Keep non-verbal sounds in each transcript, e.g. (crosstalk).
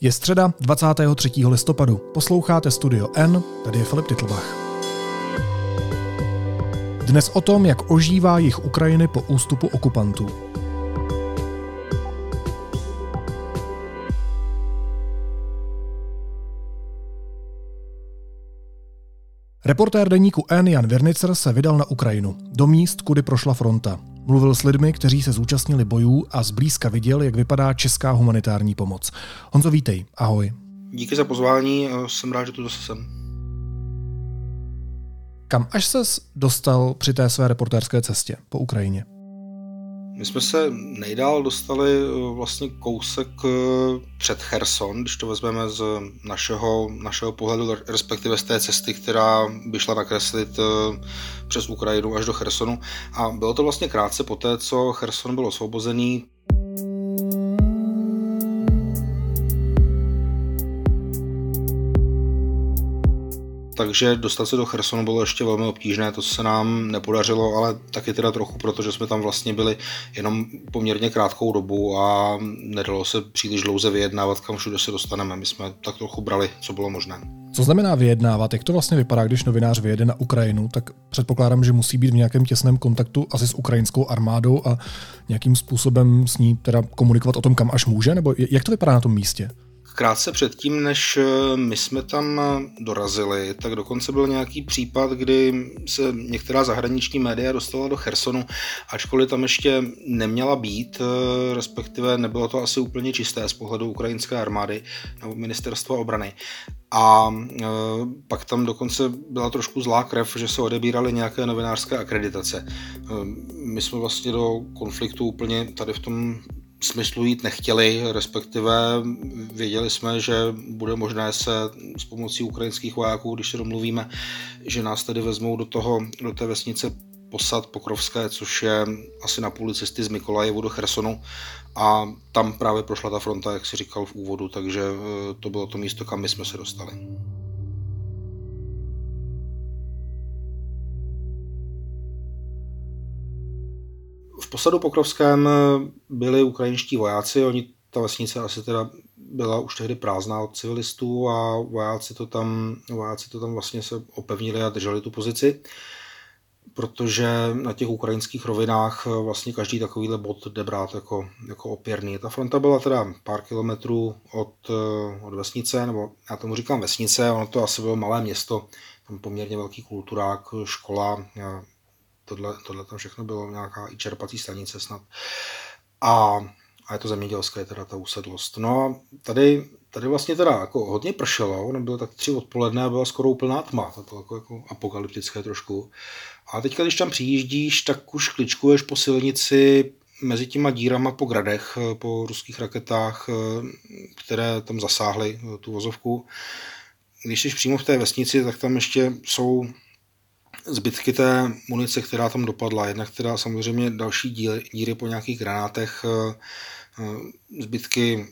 Je středa 23. listopadu. Posloucháte Studio N, tady je Filip Titlbach. Dnes o tom, jak ožívá jich Ukrajiny po ústupu okupantů. Reportér deníku N Jan Virnicer se vydal na Ukrajinu, do míst, kudy prošla fronta. Mluvil s lidmi, kteří se zúčastnili bojů a zblízka viděl, jak vypadá česká humanitární pomoc. Honzo, vítej, ahoj. Díky za pozvání, jsem rád, že tu zase jsem. Kam až ses dostal při té své reportérské cestě po Ukrajině? My jsme se nejdál dostali eh, vlastně kousek eh, před Cherson, když to vezmeme z našeho, našeho pohledu, respektive z té cesty, která by šla nakreslit eh, přes Ukrajinu až do Chersonu. A bylo to vlastně krátce poté, co Cherson byl osvobozený. Takže dostat se do Chersonu bylo ještě velmi obtížné, to se nám nepodařilo, ale taky teda trochu, protože jsme tam vlastně byli jenom poměrně krátkou dobu a nedalo se příliš dlouze vyjednávat, kam všude se dostaneme. My jsme tak trochu brali, co bylo možné. Co znamená vyjednávat? Jak to vlastně vypadá, když novinář vyjede na Ukrajinu? Tak předpokládám, že musí být v nějakém těsném kontaktu asi s ukrajinskou armádou a nějakým způsobem s ní teda komunikovat o tom, kam až může? Nebo jak to vypadá na tom místě? Krátce předtím, než eh, my jsme tam eh, dorazili, tak dokonce byl nějaký případ, kdy se některá zahraniční média dostala do Chersonu, ačkoliv tam ještě neměla být, eh, respektive nebylo to asi úplně čisté z pohledu ukrajinské armády nebo ministerstva obrany. A e, pak tam dokonce byla trošku zlá krev, že se odebíraly nějaké novinářské akreditace. E, my jsme vlastně do konfliktu úplně tady v tom smyslu jít nechtěli, respektive věděli jsme, že bude možné se s pomocí ukrajinských vojáků, když se domluvíme, že nás tedy vezmou do, toho, do té vesnice posad Pokrovské, což je asi na půli cesty z Mikolajevu do Chersonu a tam právě prošla ta fronta, jak si říkal v úvodu, takže eh, to bylo to místo, kam my jsme se dostali. V posadu Pokrovském eh, byli ukrajinští vojáci, oni, ta vesnice asi teda byla už tehdy prázdná od civilistů a vojáci to tam, vojáci to tam vlastně se opevnili a drželi tu pozici, protože na těch ukrajinských rovinách eh, vlastně každý takovýhle bod jde brát jako, jako opěrný. Ta fronta byla teda pár kilometrů od, eh, od vesnice, nebo já tomu říkám vesnice, ono to asi bylo malé město, tam poměrně velký kulturák, škola, tohle, tohle tam všechno bylo nějaká i čerpací stanice snad. A, a je to zemědělské, teda ta usedlost. No tady, tady vlastně teda jako hodně pršelo, nebylo tak tři odpoledne a byla skoro úplná tma, to bylo jako, jako apokalyptické trošku. A teďka, když tam přijíždíš, tak už kličkuješ po silnici mezi těma dírama po gradech, po ruských raketách, které tam zasáhly tu vozovku. Když jsi přímo v té vesnici, tak tam ještě jsou zbytky té munice, která tam dopadla. Jednak teda samozřejmě další díry, díry po nějakých granátech, eh, eh, zbytky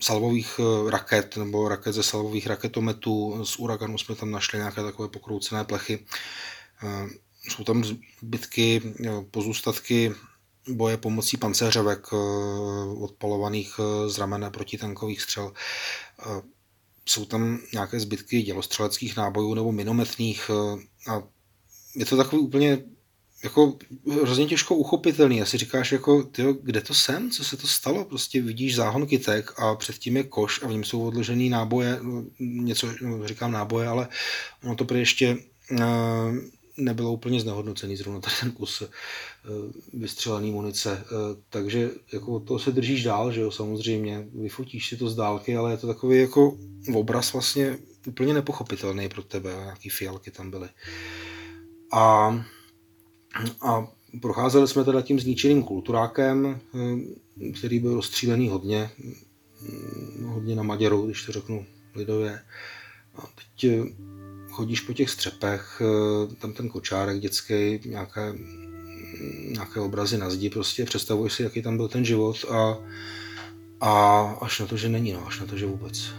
salvových eh, raket nebo raket ze salvových raketometů. Z Uraganu jsme tam našli nějaké takové pokroucené plechy. Jsou tam zbytky, pozůstatky boje pomocí pancéřovek odpalovaných z ramene protitankových střel. Jsou tam nějaké zbytky dělostřeleckých nábojů nebo minometných a je to takový úplně jako hrozně těžko uchopitelný. Já si říkáš, jako, tyjo, kde to jsem, co se to stalo? Prostě vidíš záhon kytek a předtím je koš a v něm jsou odložený náboje, no, něco, no, říkám náboje, ale ono to prý ještě uh, nebylo úplně znehodnocený zrovna tady ten kus uh, vystřelený munice. Uh, takže jako to se držíš dál, že jo, samozřejmě. Vyfotíš si to z dálky, ale je to takový jako obraz vlastně úplně nepochopitelný pro tebe. Nějaký fialky tam byly. Uh, a, a procházeli jsme teda tím zničeným kulturákem, eh, který byl rozstřílený hodně, mm, hodně na Maděru, když to řeknu lidově. A teď eh, chodíš po těch střepech, eh, tam ten kočárek dětský, nějaké, nějaké obrazy na zdi, prostě představuješ si, jaký tam byl ten život a, a až na to, že není, no, až na to, že vůbec.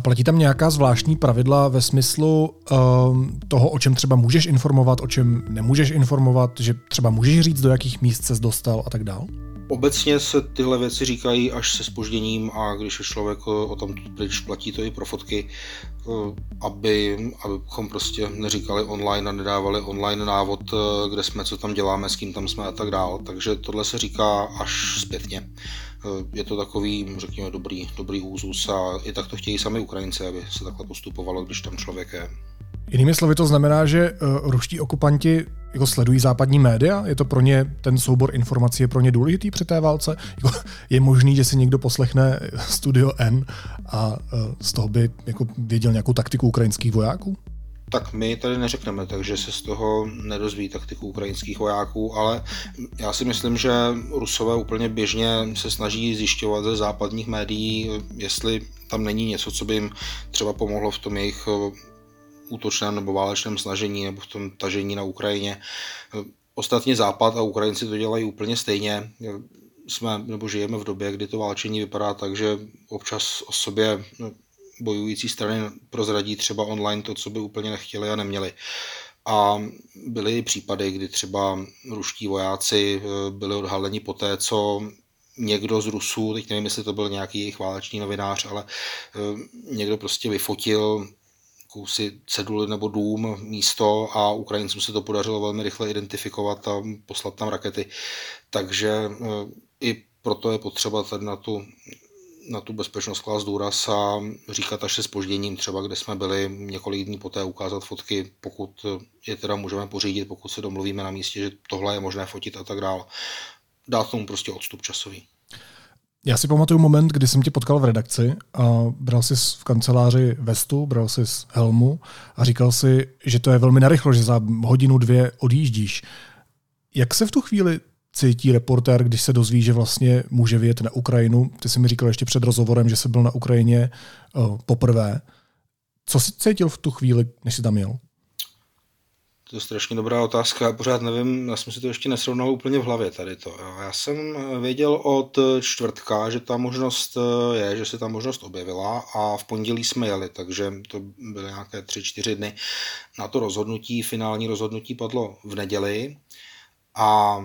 Platí tam nějaká zvláštní pravidla ve smyslu um, toho, o čem třeba můžeš informovat, o čem nemůžeš informovat, že třeba můžeš říct, do jakých míst se dostal a tak dál? Obecně se tyhle věci říkají až se spožděním a když je člověk eh, o tom pryč, platí to i pro fotky, eh, aby, abychom prostě neříkali online a nedávali online návod, eh, kde jsme, co tam děláme, s kým tam jsme a tak dál. Takže tohle se říká až zpětně. Je to takový, řekněme, dobrý, dobrý úzus a i tak to chtějí sami Ukrajinci, aby se takhle postupovalo, když tam člověk je. Jinými slovy to znamená, že uh, ruští okupanti jako sledují západní média? Je to pro ně, ten soubor informací je pro ně důležitý při té válce? Jako, je možný, že si někdo poslechne Studio N a uh, z toho by jako věděl nějakou taktiku ukrajinských vojáků? tak my tady neřekneme, takže se z toho nedozví taktiku ukrajinských vojáků, ale já si myslím, že Rusové úplně běžně se snaží zjišťovat ze západních médií, jestli tam není něco, co by jim třeba pomohlo v tom jejich útočném nebo válečném snažení nebo v tom tažení na Ukrajině. Ostatně Západ a Ukrajinci to dělají úplně stejně. Jsme nebo žijeme v době, kdy to válčení vypadá tak, že občas o sobě bojující strany prozradí třeba online to, co by úplně nechtěli a neměli. A byly případy, kdy třeba ruští vojáci eh, byli odhaleni po té, co někdo z Rusů, teď nevím, jestli to byl nějaký jejich válečný novinář, ale eh, někdo prostě vyfotil jakousi ceduli nebo dům, místo a Ukrajincům se to podařilo velmi rychle identifikovat a poslat tam rakety. Takže eh, i proto je potřeba tady na tu, na tu bezpečnost klást důraz a říkat až se spožděním třeba, kde jsme byli několik dní poté ukázat fotky, pokud je teda můžeme pořídit, pokud se domluvíme na místě, že tohle je možné fotit a tak dále. Dát tomu prostě odstup časový. Já si pamatuju moment, kdy jsem tě potkal v redakci a bral jsi v kanceláři vestu, bral jsi helmu a říkal si, že to je velmi narychlo, že za hodinu, dvě odjíždíš. Jak se v tu chvíli cítí reportér, když se dozví, že vlastně může vyjet na Ukrajinu? Ty jsi mi říkal ještě před rozhovorem, že jsi byl na Ukrajině uh, poprvé. Co jsi cítil v tu chvíli, než jsi tam jel? To je strašně dobrá otázka, pořád nevím, já jsem si to ještě nesrovnal úplně v hlavě tady to. Já jsem věděl od čtvrtka, že ta možnost eh, je, že se ta možnost objevila a v pondělí jsme jeli, takže to byly nějaké tři, čtyři dny na to rozhodnutí. Finální rozhodnutí padlo v neděli a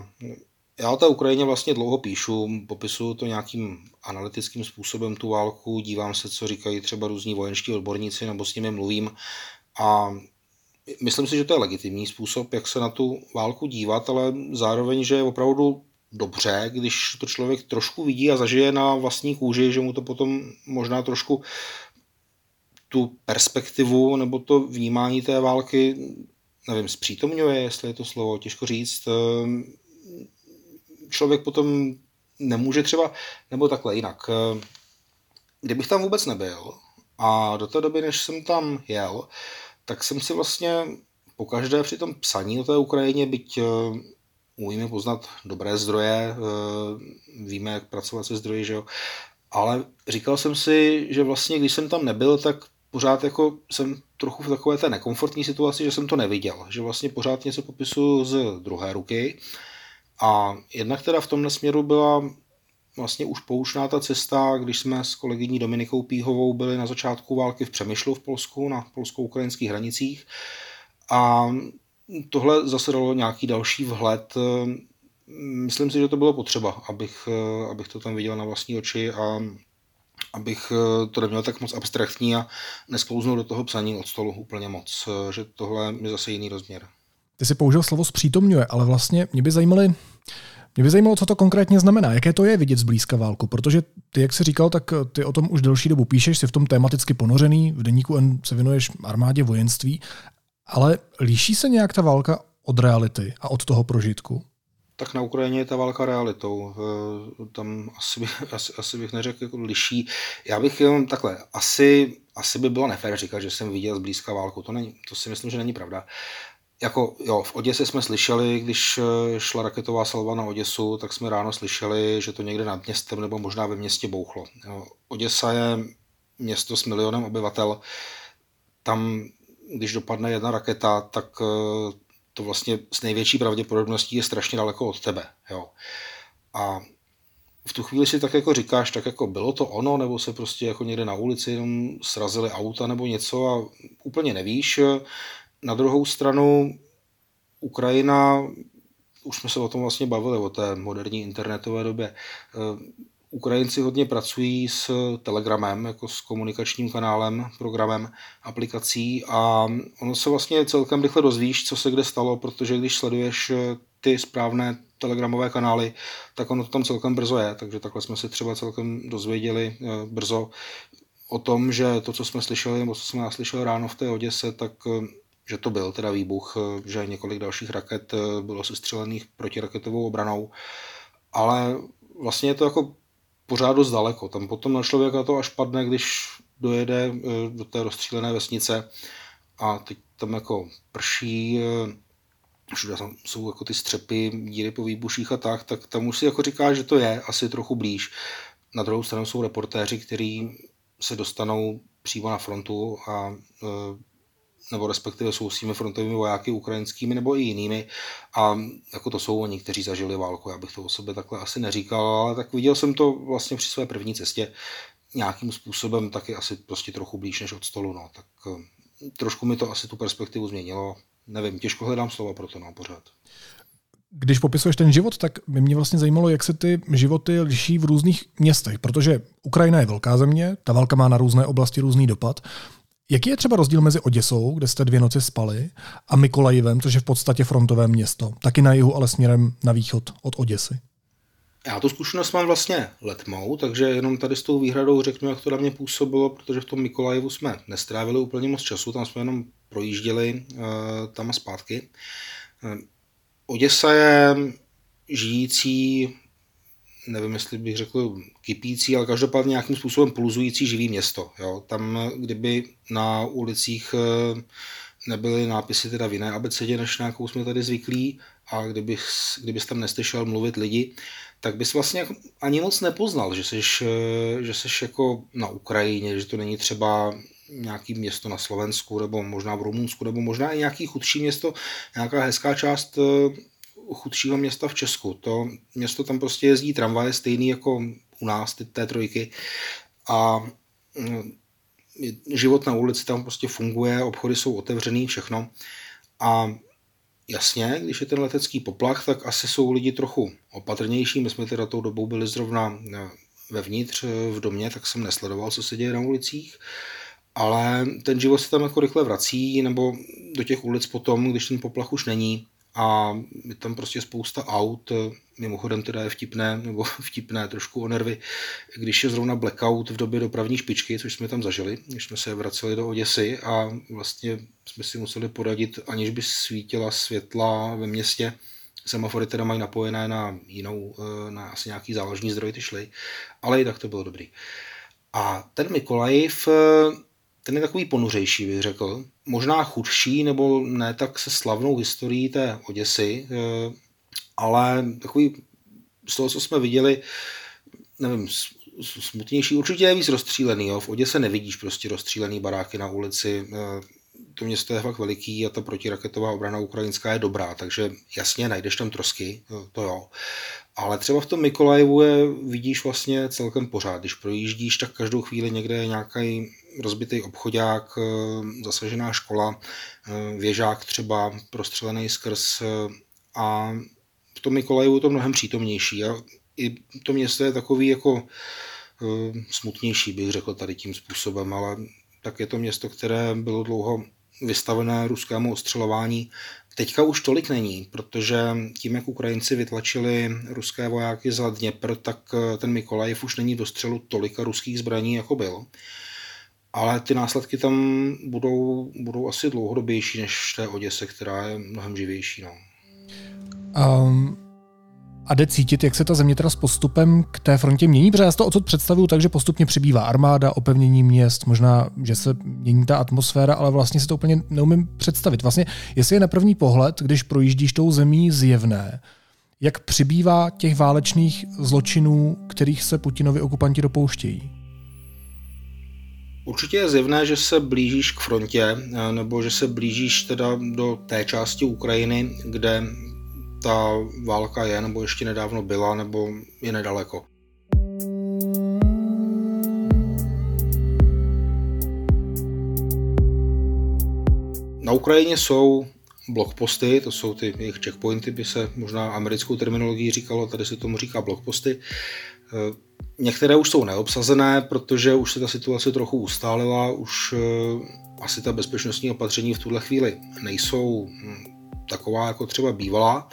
já o té Ukrajině vlastně dlouho píšu, popisuju to nějakým analytickým způsobem tu válku, dívám se, co říkají třeba různí vojenští odborníci, nebo s nimi mluvím a myslím si, že to je legitimní způsob, jak se na tu válku dívat, ale zároveň, že je opravdu dobře, když to člověk trošku vidí a zažije na vlastní kůži, že mu to potom možná trošku tu perspektivu nebo to vnímání té války, nevím, zpřítomňuje, jestli je to slovo, těžko říct. Ehm, člověk potom nemůže třeba, nebo takhle jinak. Ehm, kdybych tam vůbec nebyl a do té doby, než jsem tam jel, tak jsem si vlastně pokaždé při tom psaní o té Ukrajině, byť uh, umíme poznat dobré zdroje, uh, víme, jak pracovat se zdroji, že jo, ale říkal jsem si, že vlastně, když jsem tam nebyl, tak pořád jako jsem trochu v takové té nekomfortní situaci, že jsem to neviděl, že vlastně pořád něco popisuju z druhé ruky. A jednak teda v tomhle směru byla vlastně už poučná ta cesta, když jsme s kolegyní Dominikou Píhovou byli na začátku války v Přemyšlu v Polsku, na polsko-ukrajinských hranicích. A tohle zase dalo nějaký další vhled. Myslím si, že to bylo potřeba, abych, abych to tam viděl na vlastní oči a abych to neměl tak moc abstraktní a nesklouznul do toho psaní od stolu úplně moc, že tohle je zase jiný rozměr. Ty jsi použil slovo zpřítomňuje, ale vlastně mě by zajímaly mě by zajímalo, co to konkrétně znamená, jaké to je vidět zblízka válku, protože ty, jak jsi říkal, tak ty o tom už delší dobu píšeš, jsi v tom tematicky ponořený, v deníku N se věnuješ armádě vojenství, ale líší se nějak ta válka od reality a od toho prožitku? Tak na Ukrajině je ta válka realitou. Eh, tam asi, bych, (laughs) asi, asi bych neřekl jako liší. Já bych jenom takhle, asi, asi by bylo nefér říkat, že jsem viděl zblízka válku. To, není, to si myslím, že není pravda jako jo, v Oděse jsme slyšeli, když eh, šla raketová salva na Oděsu, tak jsme ráno slyšeli, že to někde nad městem nebo možná ve městě bouchlo. Jo, Oděsa je město s milionem obyvatel. Tam, když dopadne jedna raketa, tak eh, to vlastně s největší pravděpodobností je strašně daleko od tebe. Jo. A v tu chvíli si tak jako říkáš, tak jako bylo to ono, nebo se prostě jako někde na ulici jenom srazili auta nebo něco a úplně nevíš. Na druhou stranu Ukrajina, už jsme se o tom vlastně bavili, o té moderní internetové době, Ukrajinci hodně pracují s Telegramem, jako s komunikačním kanálem, programem, aplikací a ono se vlastně celkem rychle dozvíš, co se kde stalo, protože když sleduješ ty správné telegramové kanály, tak ono to tam celkem brzo je, takže takhle jsme se třeba celkem dozvěděli eh, brzo o tom, že to, co jsme slyšeli, nebo co jsme slyšeli ráno v té Oděse, tak eh, že to byl teda výbuch, eh, že několik dalších raket bylo sestřelených protiraketovou obranou, ale vlastně je to jako pořád dost daleko. Tam potom na člověka to až padne, když dojede do té rozstřílené vesnice a teď tam jako prší, všude tam jsou jako ty střepy, díry po výbuších a tak, tak tam už si jako říká, že to je asi trochu blíž. Na druhou stranu jsou reportéři, kteří se dostanou přímo na frontu a nebo respektive jsou s těmi frontovými vojáky ukrajinskými nebo i jinými. A jako to jsou oni, kteří zažili válku. Já bych to o sobě takhle asi neříkal, ale tak viděl jsem to vlastně při své první cestě nějakým způsobem taky asi prostě trochu blíž než od stolu. No. Tak e, trošku mi to asi tu perspektivu změnilo nevím, těžko hledám slova pro to, no, pořád. Když popisuješ ten život, tak by mě vlastně zajímalo, jak se ty životy liší v různých městech, protože Ukrajina je velká země, ta válka má na různé oblasti různý dopad. Jaký je třeba rozdíl mezi Oděsou, kde jste dvě noci spali, a Mikolajivem, což je v podstatě frontové město, taky na jihu, ale směrem na východ od Oděsy? Já tu zkušenost mám vlastně letmou, takže jenom tady s tou výhradou řeknu, jak to na mě působilo, protože v tom Mikolajevu jsme nestrávili úplně moc času, tam jsme jenom projížděli uh, tam a zpátky. Uh, Oděsa je žijící, nevím, jestli bych řekl kypící, ale každopádně nějakým způsobem pulzující živý město. Jo. Tam, kdyby na ulicích uh, nebyly nápisy teda v jiné abecedě, než na jakou jsme tady zvyklí, a kdyby, kdybys tam neslyšel mluvit lidi, tak bys vlastně ani moc nepoznal, že jsi, eh, že jsi jako na Ukrajině, že to není třeba nějaký město na Slovensku, nebo možná v Rumunsku, nebo možná i nějaký chudší město, nějaká hezká část eh, chudšího města v Česku. To město tam prostě jezdí tramvaje stejný jako u nás, ty té trojky. A mm, život na ulici tam prostě funguje, obchody jsou otevřený, všechno. A Jasně, když je ten letecký poplach, tak asi jsou lidi trochu opatrnější. My jsme teda tou dobou byli zrovna eh, vevnitř eh, v domě, tak jsem nesledoval, co se děje na ulicích. Ale ten život se tam jako rychle vrací, nebo do těch ulic potom, když ten poplach už není a je tam prostě spousta aut, mimochodem teda je vtipné, nebo (laughs) vtipné trošku o nervy, když je zrovna blackout v době dopravní špičky, což jsme tam zažili, když jsme se vraceli do Oděsy a vlastně jsme si museli poradit, aniž by svítila světla ve městě, semafory teda mají napojené na jinou, eh, na asi nějaký záložní zdroj ty šly, ale i tak to bylo dobrý. A ten Mikolajiv eh, ten je takový ponuřejší, bych řekl. Možná chudší, nebo ne tak se slavnou historií té Oděsy, eh, ale takový z toho, co jsme viděli, nevím, smutnější. Určitě je víc rozstřílený. Jo. V Oděse nevidíš prostě rozstřílený baráky na ulici. Eh, to město je fakt veliký a ta protiraketová obrana ukrajinská je dobrá, takže jasně najdeš tam trosky, to jo. Ale třeba v tom Mikolajevu je vidíš vlastně celkem pořád. Když projíždíš, tak každou chvíli někde je nějaký rozbitý obchodák, eh, zasažená škola, eh, věžák třeba prostřelený skrz eh, a v tom Mikolajevu je to mnohem přítomnější. A i to město je takový jako smutnější, bych řekl tady tím způsobem, ale tak je to město, které bylo dlouho vystavené ruskému ostřelování. Teďka už tolik není, protože tím, jak Ukrajinci vytlačili ruské vojáky za Dněpr, tak ten Mikolajev už není do střelu tolika ruských zbraní, jako byl. Ale ty následky tam budou, budou asi dlouhodobější než v té Oděse, která je mnohem živější. No. Um, a jde cítit, jak se ta země teda s postupem k té frontě mění? Protože já si to odsud představuju tak, že postupně přibývá armáda, opevnění měst, možná, že se mění ta atmosféra, ale vlastně si to úplně neumím představit. Vlastně, jestli je na první pohled, když projíždíš tou zemí zjevné, jak přibývá těch válečných zločinů, kterých se Putinovi okupanti dopouštějí? Určitě je zjevné, že se blížíš k frontě, eh, nebo že se blížíš teda do té části Ukrajiny, kde ta válka je, nebo ještě nedávno byla, nebo je nedaleko. Na Ukrajině jsou blokposty, to jsou ty jejich checkpointy, by se možná americkou terminologií říkalo, tady se tomu říká blokposty. Eh, některé už jsou neobsazené, protože už se ta situace trochu ustálila, už asi ta bezpečnostní opatření v tuhle chvíli nejsou hm, taková, jako třeba bývala,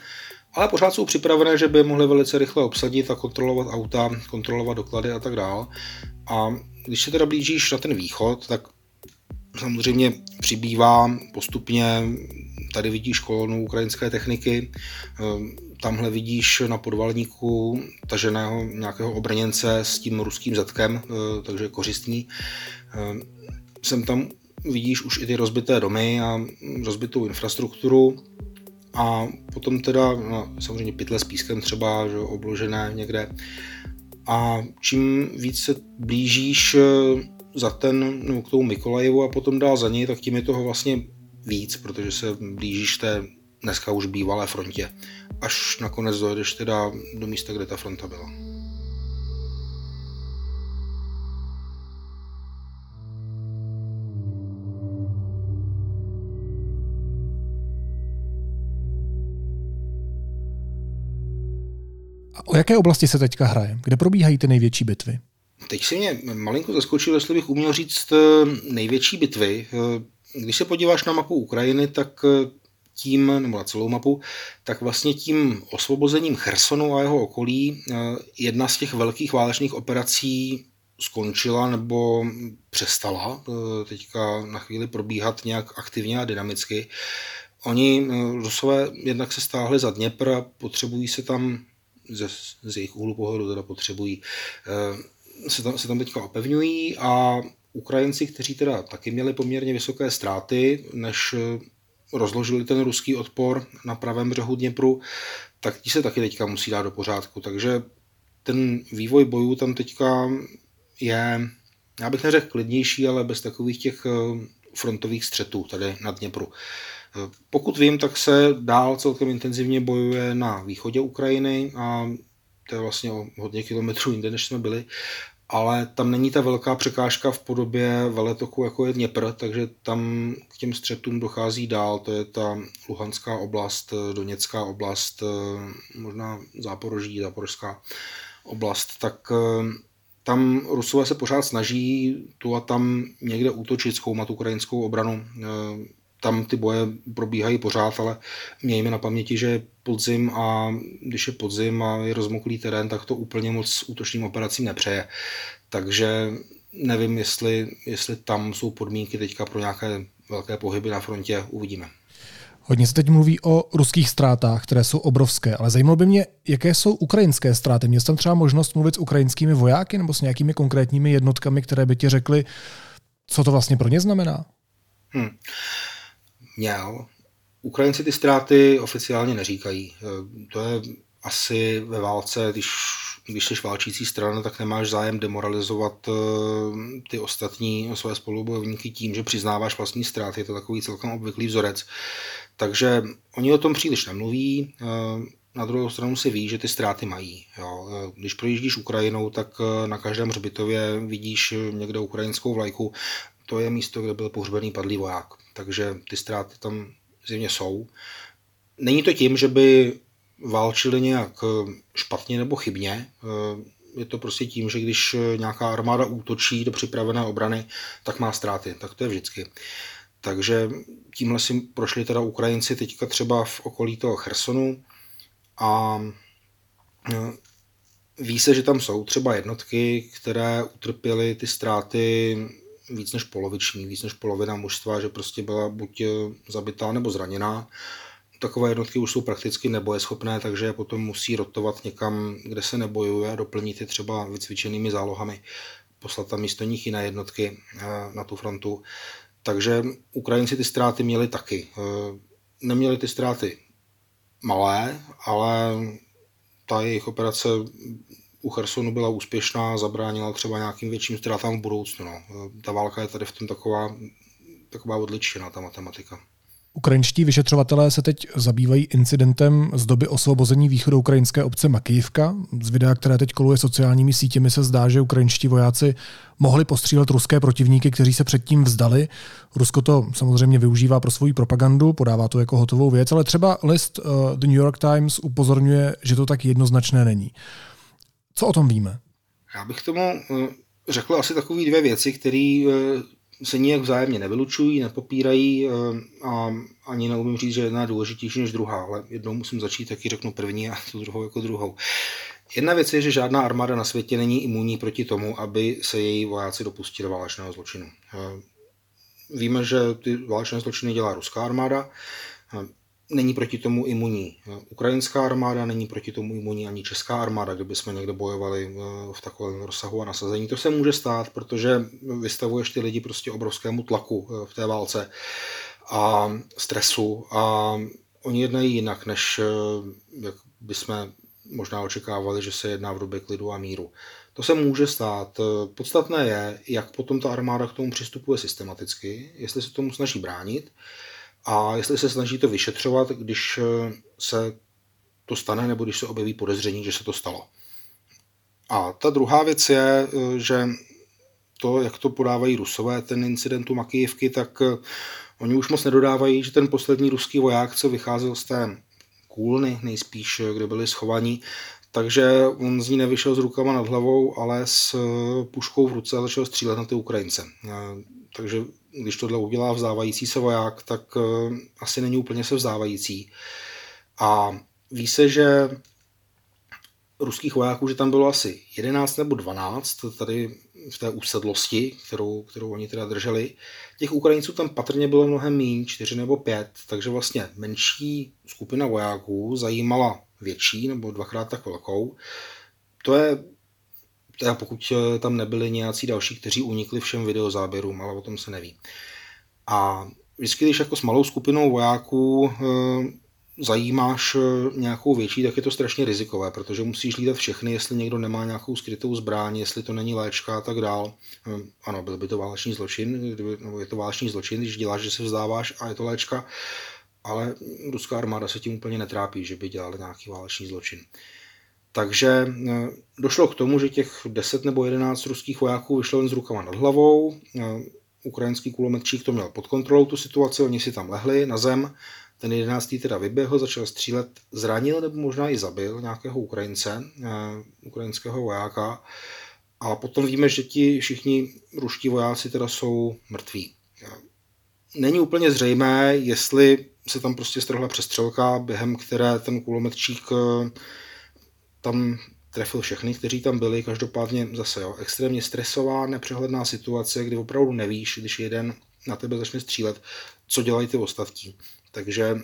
ale pořád jsou připravené, že by mohly velice rychle obsadit a kontrolovat auta, kontrolovat doklady a tak dál. A když se teda blížíš na ten východ, tak samozřejmě přibývá postupně, tady vidíš kolonu ukrajinské techniky, ehm, tamhle vidíš na podvalníku taženého nějakého obrněnce s tím ruským zadkem, eh, takže kořistní. Ehm, jsem tam vidíš už i ty rozbité domy a rozbitou infrastrukturu a potom teda no, samozřejmě pytle s pískem třeba, že obložené někde. A čím víc se blížíš za ten, no, k tomu Mikolajevu a potom dál za něj, tak tím je toho vlastně víc, protože se blížíš té dneska už bývalé frontě. Až nakonec dojedeš teda do místa, kde ta fronta byla. O jaké oblasti se teďka hraje? Kde probíhají ty největší bitvy? Teď si mě malinko zaskočil, jestli bych uměl říct eh, největší bitvy. Eh, když se podíváš na mapu Ukrajiny, tak eh, tím, nebo na celou mapu, tak vlastně tím osvobozením Chersonu a jeho okolí jedna z těch velkých válečných operací skončila nebo přestala teďka na chvíli probíhat nějak aktivně a dynamicky. Oni, Rusové, jednak se stáhli za Dněpr a potřebují se tam ze, z jejich úhlu pohledu teda potřebují, se tam, se tam teďka opevňují a Ukrajinci, kteří teda taky měli poměrně vysoké ztráty, než eh, rozložili ten ruský odpor na pravém břehu Dněpru, tak ti se taky teďka musí dát do pořádku. Takže ten vývoj bojů tam teďka je, já bych neřekl klidnější, ale bez takových těch eh, frontových střetů tady na Dněpru. Pokud vím, tak se dál celkem intenzivně bojuje na východě Ukrajiny a to je vlastně o hodně kilometrů jinde, než jsme byli, ale tam není ta velká překážka v podobě veletoku, jako je Dněpr, takže tam k těm střetům dochází dál, to je ta Luhanská oblast, Doněcká oblast, možná Záporoží, Záporožská oblast, tak eh, tam Rusové se pořád snaží tu a tam někde útočit, zkoumat ukrajinskou obranu. Tam ty boje probíhají pořád, ale mějme na paměti, že je podzim a když je podzim a je rozmoklý terén, tak to úplně moc útočným operacím nepřeje. Takže nevím, jestli, jestli tam jsou podmínky teďka pro nějaké velké pohyby na frontě, uvidíme. Hodně se teď mluví o ruských ztrátách, které jsou obrovské, ale zajímalo by mě, jaké jsou ukrajinské ztráty. Měl jsem třeba možnost mluvit s ukrajinskými vojáky nebo s nějakými konkrétními jednotkami, které by ti řekly, co to vlastně pro ně znamená? Hmm měl. Ukrajinci ty ztráty oficiálně neříkají. Eh, to je asi ve válce, když, když jsi válčící strana, tak nemáš zájem demoralizovat eh, ty ostatní své spolubojovníky tím, že přiznáváš vlastní ztráty. Je to takový celkem obvyklý vzorec. Takže oni o tom příliš nemluví. Eh, na druhou stranu si ví, že ty ztráty mají. Jo. Když projíždíš Ukrajinou, tak na každém hřbitově vidíš někde ukrajinskou vlajku. To je místo, kde byl pohřbený padlý voják takže ty ztráty tam zjevně jsou. Není to tím, že by válčili nějak eh, špatně nebo chybně. Eh, je to prostě tím, že když nějaká armáda útočí do připravené obrany, tak má ztráty. Tak to je vždycky. Takže tímhle si prošli teda Ukrajinci teďka třeba v okolí toho Chersonu a eh, ví se, že tam jsou třeba jednotky, které utrpěly ty ztráty víc než poloviční, víc než polovina mužstva, že prostě byla buď eh, zabitá nebo zraněná. Takové jednotky už jsou prakticky nebojeschopné, takže potom musí rotovat někam, kde se nebojuje a doplnit je třeba vycvičenými zálohami, poslat tam místo nich jiné jednotky eh, na tu frontu. Takže Ukrajinci ty ztráty měli taky. Eh, neměli ty ztráty malé, ale ta jejich operace u Chersonu byla úspěšná, zabránila třeba nějakým větším ztrátám v budoucnu. No. Ta válka je tady v tom taková, taková odličená, ta matematika. Ukrajinští vyšetřovatelé se teď zabývají incidentem z doby osvobození východu ukrajinské obce Makijivka. Z videa, které teď koluje sociálními sítěmi, se zdá, že ukrajinští vojáci mohli postřílet ruské protivníky, kteří se předtím vzdali. Rusko to samozřejmě využívá pro svoji propagandu, podává to jako hotovou věc, ale třeba list uh, The New York Times upozorňuje, že to tak jednoznačné není. Co o tom víme? Já bych tomu eh, řekl asi takové dvě věci, které eh, se nijak vzájemně nevylučují, nepopírají a ani neumím říct, že jedna je důležitější než druhá, ale jednou musím začít, taky řeknu první a tu druhou jako druhou. Jedna věc je, že žádná armáda na světě není imunní proti tomu, aby se její vojáci dopustili válečného zločinu. Víme, že ty válečné zločiny dělá ruská armáda, není proti tomu imunní ukrajinská armáda, není proti tomu imunní ani česká armáda, kdyby jsme někde bojovali v takovém rozsahu a nasazení. To se může stát, protože vystavuješ ty lidi prostě obrovskému tlaku v té válce a stresu a oni jednají jinak, než jak bychom možná očekávali, že se jedná v době klidu a míru. To se může stát. Podstatné je, jak potom ta armáda k tomu přistupuje systematicky, jestli se tomu snaží bránit a jestli se snaží to vyšetřovat, když se to stane nebo když se objeví podezření, že se to stalo. A ta druhá věc je, že to, jak to podávají rusové, ten incident u Makijevky, tak oni už moc nedodávají, že ten poslední ruský voják, co vycházel z té kůlny nejspíš, kde byli schovaní, takže on z ní nevyšel s rukama nad hlavou, ale s puškou v ruce a začal střílet na ty Ukrajince. Takže když tohle udělá vzdávající se voják, tak e, asi není úplně se vzdávající. A ví se, že ruských vojáků, že tam bylo asi 11 nebo 12, tady v té úsedlosti, kterou, kterou oni teda drželi. Těch Ukrajinců tam patrně bylo mnohem méně, 4 nebo 5, takže vlastně menší skupina vojáků zajímala větší nebo dvakrát tak velkou. To je teda pokud tam nebyli nějací další, kteří unikli všem videozáběrům, ale o tom se neví. A vždycky, když jako s malou skupinou vojáků eh, zajímáš eh, nějakou větší, tak je to strašně rizikové, protože musíš lítat všechny, jestli někdo nemá nějakou skrytou zbraň, jestli to není léčka a tak dál. Eh, ano, byl by to válečný zločin, kdyby, nebo je to válečný zločin, když děláš, že se vzdáváš a je to léčka, ale ruská armáda se tím úplně netrápí, že by dělali nějaký válečný zločin. Takže eh, došlo k tomu, že těch 10 nebo 11 ruských vojáků vyšlo jen s rukama nad hlavou. Ukrajinský kulometčík to měl pod kontrolou tu situaci, oni si tam lehli na zem, ten jedenáctý teda vyběhl, začal střílet, zranil nebo možná i zabil nějakého Ukrajince, eh, ukrajinského vojáka. A potom víme, že ti všichni ruští vojáci teda jsou mrtví. Není úplně zřejmé, jestli se tam prostě strhla přestřelka, během které ten kulometčík eh, tam trefil všechny, kteří tam byli. Každopádně zase jo, extrémně stresová, nepřehledná situace, kdy opravdu nevíš, když jeden na tebe začne střílet, co dělají ty ostatní. Takže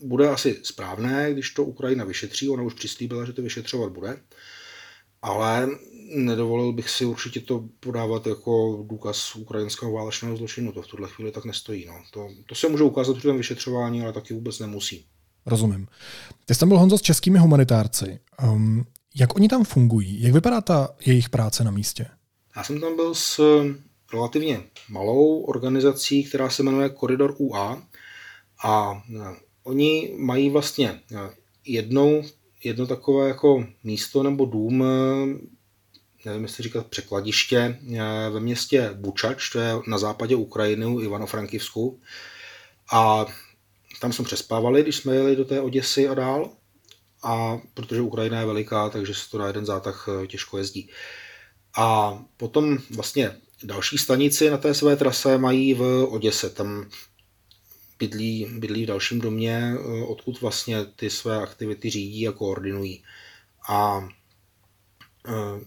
bude asi správné, když to Ukrajina vyšetří, ona už přislíbila, že to vyšetřovat bude, ale nedovolil bych si určitě to podávat jako důkaz ukrajinského válečného zločinu. To v tuhle chvíli tak nestojí. No. To, to se může ukázat při tom vyšetřování, ale taky vůbec nemusí. Rozumím. Ty jsi tam byl Honzo s českými humanitárci. Um, jak oni tam fungují? Jak vypadá ta jejich práce na místě? Já jsem tam byl s relativně malou organizací, která se jmenuje Koridor UA. A e, oni mají vlastně e, jednou, jedno takové jako místo nebo dům, nevím, jestli říkat překladiště, ve městě Bučač, to je na západě Ukrajiny, Ivano-Frankivsku. A tam jsme přespávali, když jsme jeli do té Oděsy a dál. A protože Ukrajina je veliká, takže se to na jeden zátah těžko jezdí. A potom vlastně další stanici na té své trase mají v Oděse. Tam bydlí, bydlí v dalším domě, eh, odkud vlastně ty své aktivity řídí a koordinují. A uh,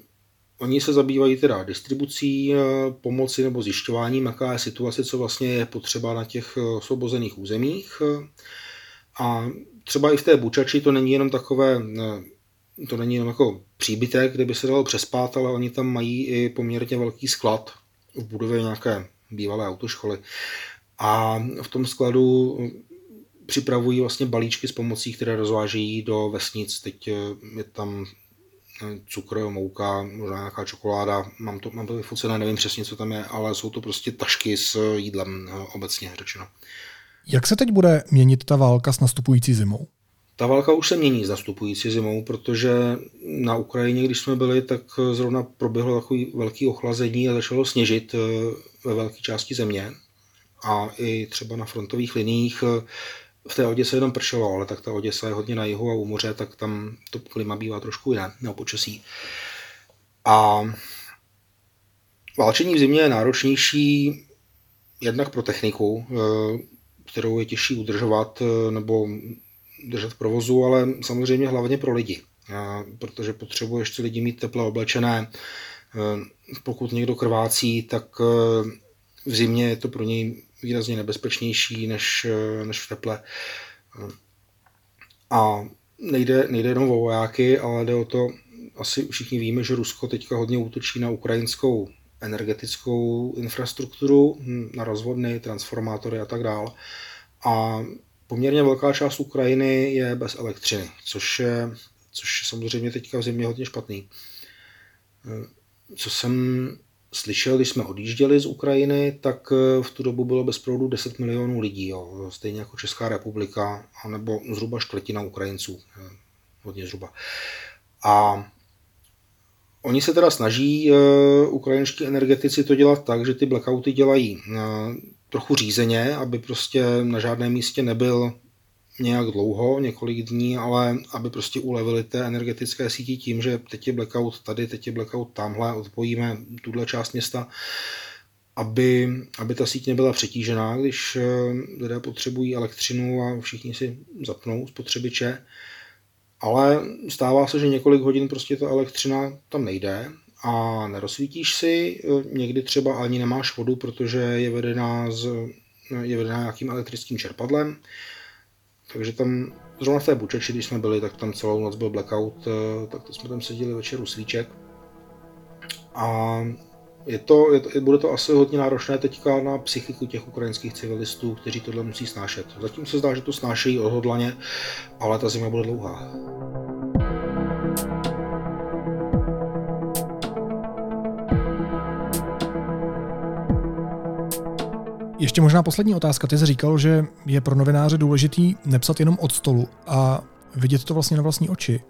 oni se zabývají teda distribucí uh, pomoci nebo zjišťováním, jaká je situace, co vlastně je potřeba na těch osvobozených územích. A třeba i v té Bučači to není jenom takové, to není jenom jako příbytek, kde by se dalo přespát, ale oni tam mají i poměrně velký sklad v budově nějaké bývalé autoškoly. A v tom skladu připravují vlastně balíčky s pomocí, které rozvážejí do vesnic. Teď eh, je tam eh, cukr, mouka, možná nějaká čokoláda, mám to, mám to vyfocené, nevím přesně, co tam je, ale jsou to prostě tašky s jídlem eh, obecně řečeno. Jak se teď bude měnit ta válka s nastupující zimou? Ta válka už se mění s nastupující zimou, protože na Ukrajině, když jsme byli, tak zrovna proběhlo takový velký ochlazení a začalo sněžit eh, ve velké části země. A i třeba na frontových liních eh, v té Oděse jenom pršelo, ale tak ta Oděsa je hodně na jihu a u moře, tak tam to klima bývá trošku jiné, nebo počasí. A válčení v zimě je náročnější jednak pro techniku, eh, kterou je těžší udržovat nebo držet v provozu, ale samozřejmě hlavně pro lidi, protože potřebuješ ty lidi mít teple oblečené. Pokud někdo krvácí, tak v zimě je to pro něj výrazně nebezpečnější než, e, než v teple. A nejde, nejde jenom o vojáky, ale jde o to, asi všichni víme, že Rusko teďka hodně útočí na ukrajinskou energetickou infrastrukturu, na rozvodny, transformátory a tak dále. A poměrně velká část Ukrajiny je bez elektřiny, což je, což je samozřejmě teďka v zimě hodně špatný. Co jsem slyšel, když jsme odjížděli z Ukrajiny, tak v tu dobu bylo bez proudu 10 milionů lidí, jo, stejně jako Česká republika, anebo zhruba čtvrtina Ukrajinců, hodně zhruba. A Oni se teda snaží, uh, ukrajinští energetici, to dělat tak, že ty blackouty dělají trochu řízeně, aby prostě na žádném místě nebyl nějak dlouho, několik dní, ale aby prostě ulevili té energetické síti tím, že teď je blackout tady, teď je blackout tamhle, odpojíme tuhle část města, aby, aby ta síť nebyla přetížená, když eh, lidé potřebují elektřinu a všichni si zapnou spotřebiče. Ale stává se, že několik hodin prostě ta elektřina tam nejde a nerozsvítíš si, eh, někdy třeba ani nemáš vodu, protože je vedená, z, je vedená nějakým elektrickým čerpadlem, takže tam zrovna v té Bučeči, když jsme byli, tak tam celou noc byl blackout, eh, tak to jsme tam seděli večer u svíček. A je to, je to, bude to asi hodně náročné teďka na psychiku těch ukrajinských civilistů, kteří tohle musí snášet. Zatím se zdá, že to snášejí odhodlaně, ale ta zima bude dlouhá. Ještě možná poslední otázka. Ty jsi říkal, že je pro novináře důležitý nepsat jenom od stolu a vidět to vlastně na vlastní oči.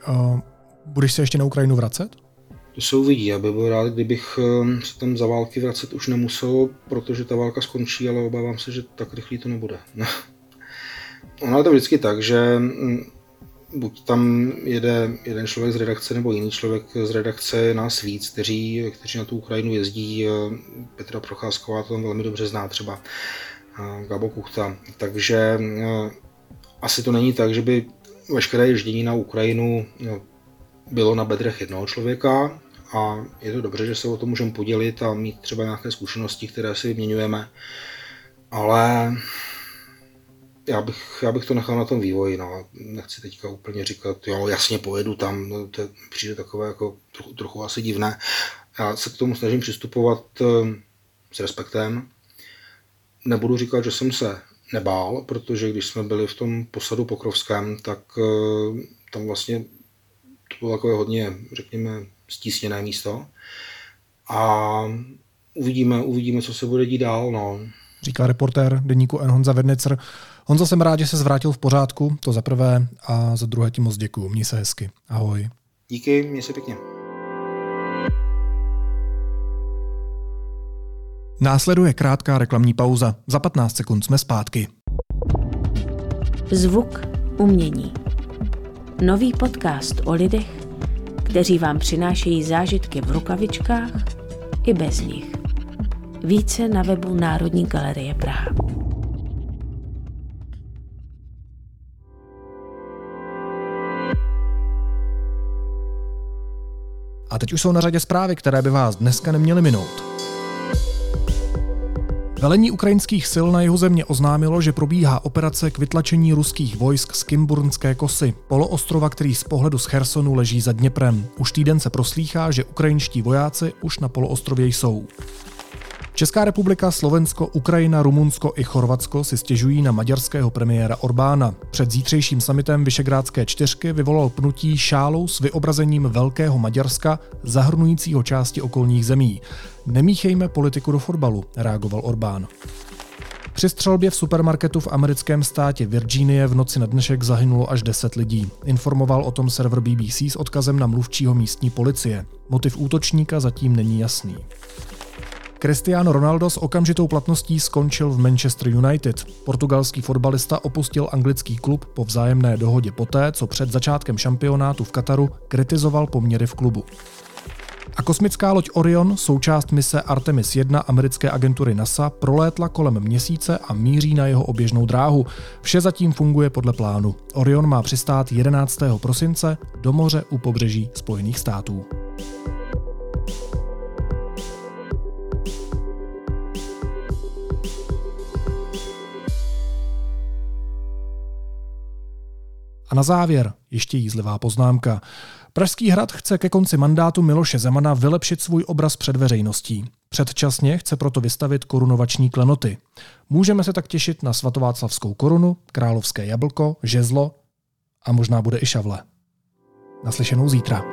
Budeš se ještě na Ukrajinu vracet? To se uvidí. Já bych byl rád, kdybych ehm, se tam za války vracet už nemusel, protože ta válka skončí, ale obávám se, že tak rychlý to nebude. (laughs) ono je to vždycky tak, že mm, buď tam jede jeden člověk z redakce nebo jiný člověk z redakce, nás víc, kteří, kteří na tu Ukrajinu jezdí. Petra Procházková to tam velmi dobře zná třeba, Gabo Kuchta. Takže eh, asi to není tak, že by veškeré ježdění na Ukrajinu bylo na bedrech jednoho člověka a je to dobře, že se o to můžeme podělit a mít třeba nějaké zkušenosti, které si vyměňujeme. Ale já bych, já bych to nechal na tom vývoji, no. Nechci teďka úplně říkat, jo, jasně pojedu tam, no, to přijde takové jako trochu, trochu asi divné. Já se k tomu snažím přistupovat ehm, s respektem. Nebudu říkat, že jsem se nebál, protože když jsme byli v tom posadu Pokrovském, tak ehm, tam vlastně to bylo takové hodně, řekněme, stísněné místo. A uvidíme, uvidíme, co se bude dít dál. No. Říká reportér deníku N. Honza Vednecer. Honzo, jsem rád, že se zvrátil v pořádku, to za prvé, a za druhé ti moc děkuju. Měj se hezky. Ahoj. Díky, měj se pěkně. Následuje krátká reklamní pauza. Za 15 sekund jsme zpátky. Zvuk umění. Nový podcast o lidech, kteří vám přinášejí zážitky v rukavičkách i bez nich. Více na webu Národní galerie Praha. A teď už jsou na řadě zprávy, které by vás dneska neměly minout. Velení ukrajinských sil na jeho země oznámilo, že probíhá operace k vytlačení ruských vojsk z Kimburnské kosy, poloostrova, který z pohledu z Chersonu leží za Dněprem. Už týden se proslýchá, že ukrajinští vojáci už na poloostrově jsou. Česká republika, Slovensko, Ukrajina, Rumunsko i Chorvatsko si stěžují na maďarského premiéra Orbána. Před zítřejším samitem Vyšegrádské čtyřky vyvolal pnutí šálou s vyobrazením Velkého Maďarska, zahrnujícího části okolních zemí. Nemíchejme politiku do fotbalu, reagoval Orbán. Při střelbě v supermarketu v americkém státě Virginie v noci na dnešek zahynulo až 10 lidí. Informoval o tom server BBC s odkazem na mluvčího místní policie. Motiv útočníka zatím není jasný. Cristiano Ronaldo s okamžitou platností skončil v Manchester United. Portugalský fotbalista opustil anglický klub po vzájemné dohodě poté, co před začátkem šampionátu v Kataru kritizoval poměry v klubu. A kosmická loď Orion, součást mise Artemis 1 americké agentury NASA, prolétla kolem měsíce a míří na jeho oběžnou dráhu. Vše zatím funguje podle plánu. Orion má přistát 11. prosince do moře u pobřeží Spojených států. A na závěr ještě jízlivá poznámka. Pražský hrad chce ke konci mandátu Miloše Zemana vylepšit svůj obraz před veřejností. Předčasně chce proto vystavit korunovační klenoty. Můžeme se tak těšit na svatováclavskou korunu, královské jablko, žezlo a možná bude i šavle. Naslyšenou zítra.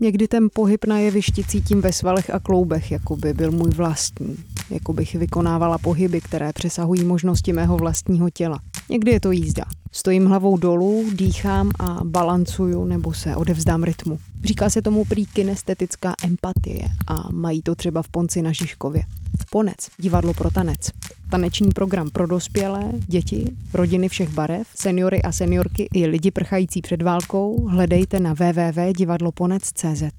Někdy ten pohyb na jevišti cítím ve svalech a kloubech, jako by byl můj vlastní. Jako bych vykonávala pohyby, které přesahují možnosti mého vlastního těla. Někdy je to jízda. Stojím hlavou dolů, dýchám a balancuju nebo se odevzdám rytmu. Říká se tomu prý kinestetická empatie a mají to třeba v Ponci na Žižkově. Ponec, divadlo pro tanec. Taneční program pro dospělé, děti, rodiny všech barev, seniory a seniorky i lidi prchající před válkou hledejte na www.divadloponec.cz.